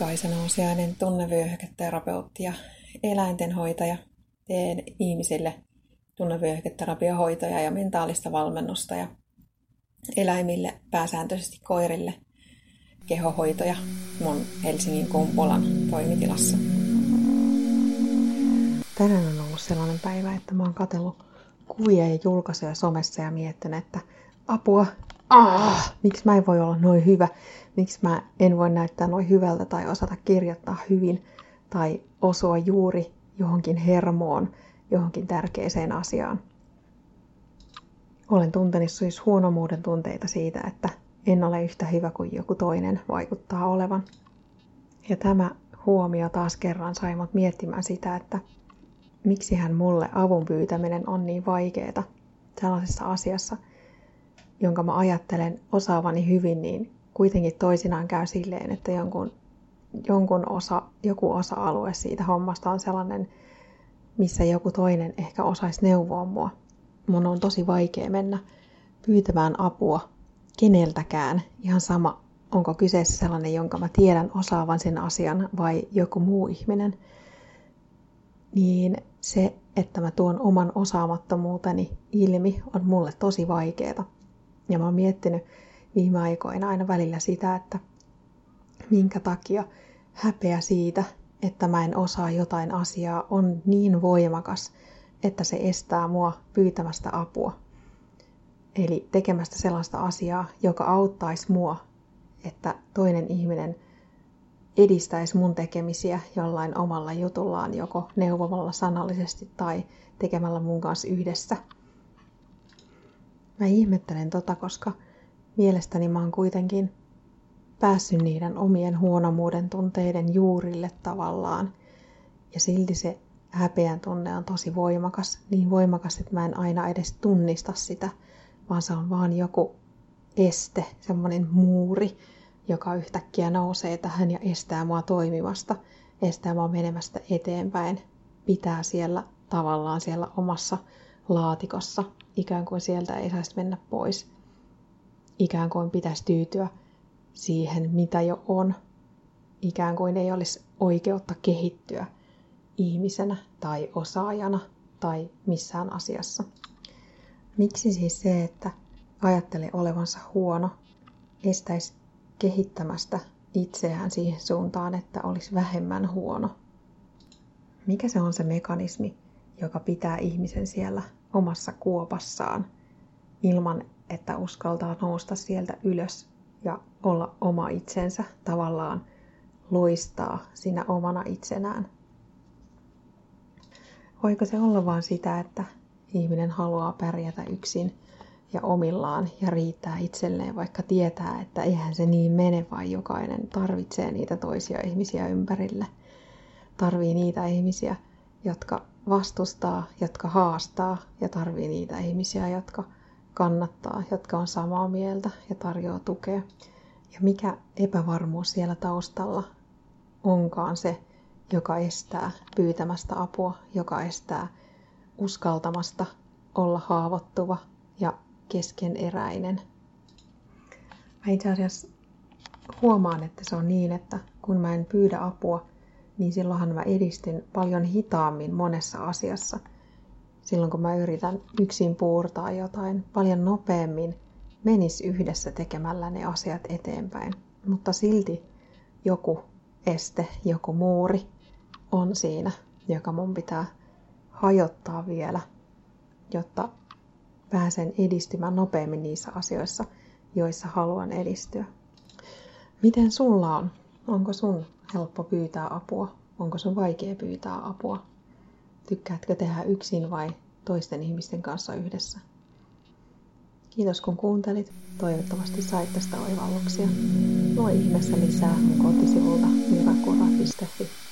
Kaisa Nousiainen, tunnevyöhyketerapeutti ja eläintenhoitaja. Teen ihmisille tunnevyöhyketerapiohoitoja ja mentaalista valmennusta ja eläimille, pääsääntöisesti koirille, kehohoitoja mun Helsingin Kumpulan toimitilassa. Tänään on ollut sellainen päivä, että mä oon katsellut kuvia ja julkaisuja somessa ja miettinyt, että apua, ah, miksi mä en voi olla noin hyvä, miksi mä en voi näyttää noin hyvältä tai osata kirjoittaa hyvin tai osua juuri johonkin hermoon, johonkin tärkeäseen asiaan. Olen tuntenut siis huonomuuden tunteita siitä, että en ole yhtä hyvä kuin joku toinen vaikuttaa olevan. Ja tämä huomio taas kerran sai mut miettimään sitä, että miksi hän mulle avun pyytäminen on niin vaikeaa sellaisessa asiassa, jonka mä ajattelen osaavani hyvin, niin kuitenkin toisinaan käy silleen, että jonkun, jonkun osa, joku osa-alue siitä hommasta on sellainen, missä joku toinen ehkä osaisi neuvoa mua. Mun on tosi vaikea mennä pyytämään apua keneltäkään. Ihan sama, onko kyseessä sellainen, jonka mä tiedän osaavan sen asian vai joku muu ihminen. Niin se, että mä tuon oman osaamattomuuteni ilmi, on mulle tosi vaikeeta. Ja mä oon miettinyt viime aikoina aina välillä sitä, että minkä takia häpeä siitä, että mä en osaa jotain asiaa, on niin voimakas, että se estää mua pyytämästä apua. Eli tekemästä sellaista asiaa, joka auttaisi mua, että toinen ihminen edistäisi mun tekemisiä jollain omalla jutullaan, joko neuvomalla sanallisesti tai tekemällä mun kanssa yhdessä. Mä ihmettelen tota, koska mielestäni mä oon kuitenkin päässyt niiden omien huonomuuden tunteiden juurille tavallaan. Ja silti se häpeän tunne on tosi voimakas, niin voimakas, että mä en aina edes tunnista sitä, vaan se on vaan joku este, semmoinen muuri, joka yhtäkkiä nousee tähän ja estää mua toimimasta, estää mua menemästä eteenpäin, pitää siellä tavallaan siellä omassa laatikossa, ikään kuin sieltä ei saisi mennä pois. Ikään kuin pitäisi tyytyä siihen, mitä jo on. Ikään kuin ei olisi oikeutta kehittyä ihmisenä tai osaajana tai missään asiassa. Miksi siis se, että ajattelee olevansa huono, estäisi kehittämästä itseään siihen suuntaan, että olisi vähemmän huono? Mikä se on se mekanismi, joka pitää ihmisen siellä omassa kuopassaan ilman, että uskaltaa nousta sieltä ylös ja olla oma itsensä tavallaan loistaa sinä omana itsenään. Voiko se olla vain sitä, että ihminen haluaa pärjätä yksin ja omillaan ja riittää itselleen, vaikka tietää, että eihän se niin mene, vaan jokainen tarvitsee niitä toisia ihmisiä ympärille. Tarvii niitä ihmisiä, jotka vastustaa, jotka haastaa ja tarvii niitä ihmisiä, jotka kannattaa, jotka on samaa mieltä ja tarjoaa tukea. Ja mikä epävarmuus siellä taustalla onkaan se, joka estää pyytämästä apua, joka estää uskaltamasta olla haavoittuva ja keskeneräinen. Mä itse asiassa huomaan, että se on niin, että kun mä en pyydä apua, niin silloinhan mä edistyn paljon hitaammin monessa asiassa. Silloin kun mä yritän yksin puurtaa jotain, paljon nopeammin menis yhdessä tekemällä ne asiat eteenpäin. Mutta silti joku este, joku muuri on siinä, joka mun pitää hajottaa vielä, jotta pääsen edistymään nopeammin niissä asioissa, joissa haluan edistyä. Miten sulla on? Onko sun helppo pyytää apua? Onko sun vaikea pyytää apua? Tykkäätkö tehdä yksin vai toisten ihmisten kanssa yhdessä? Kiitos kun kuuntelit. Toivottavasti sait tästä oivalluksia. Lue ihmeessä lisää kotisivulta mirakura.fi.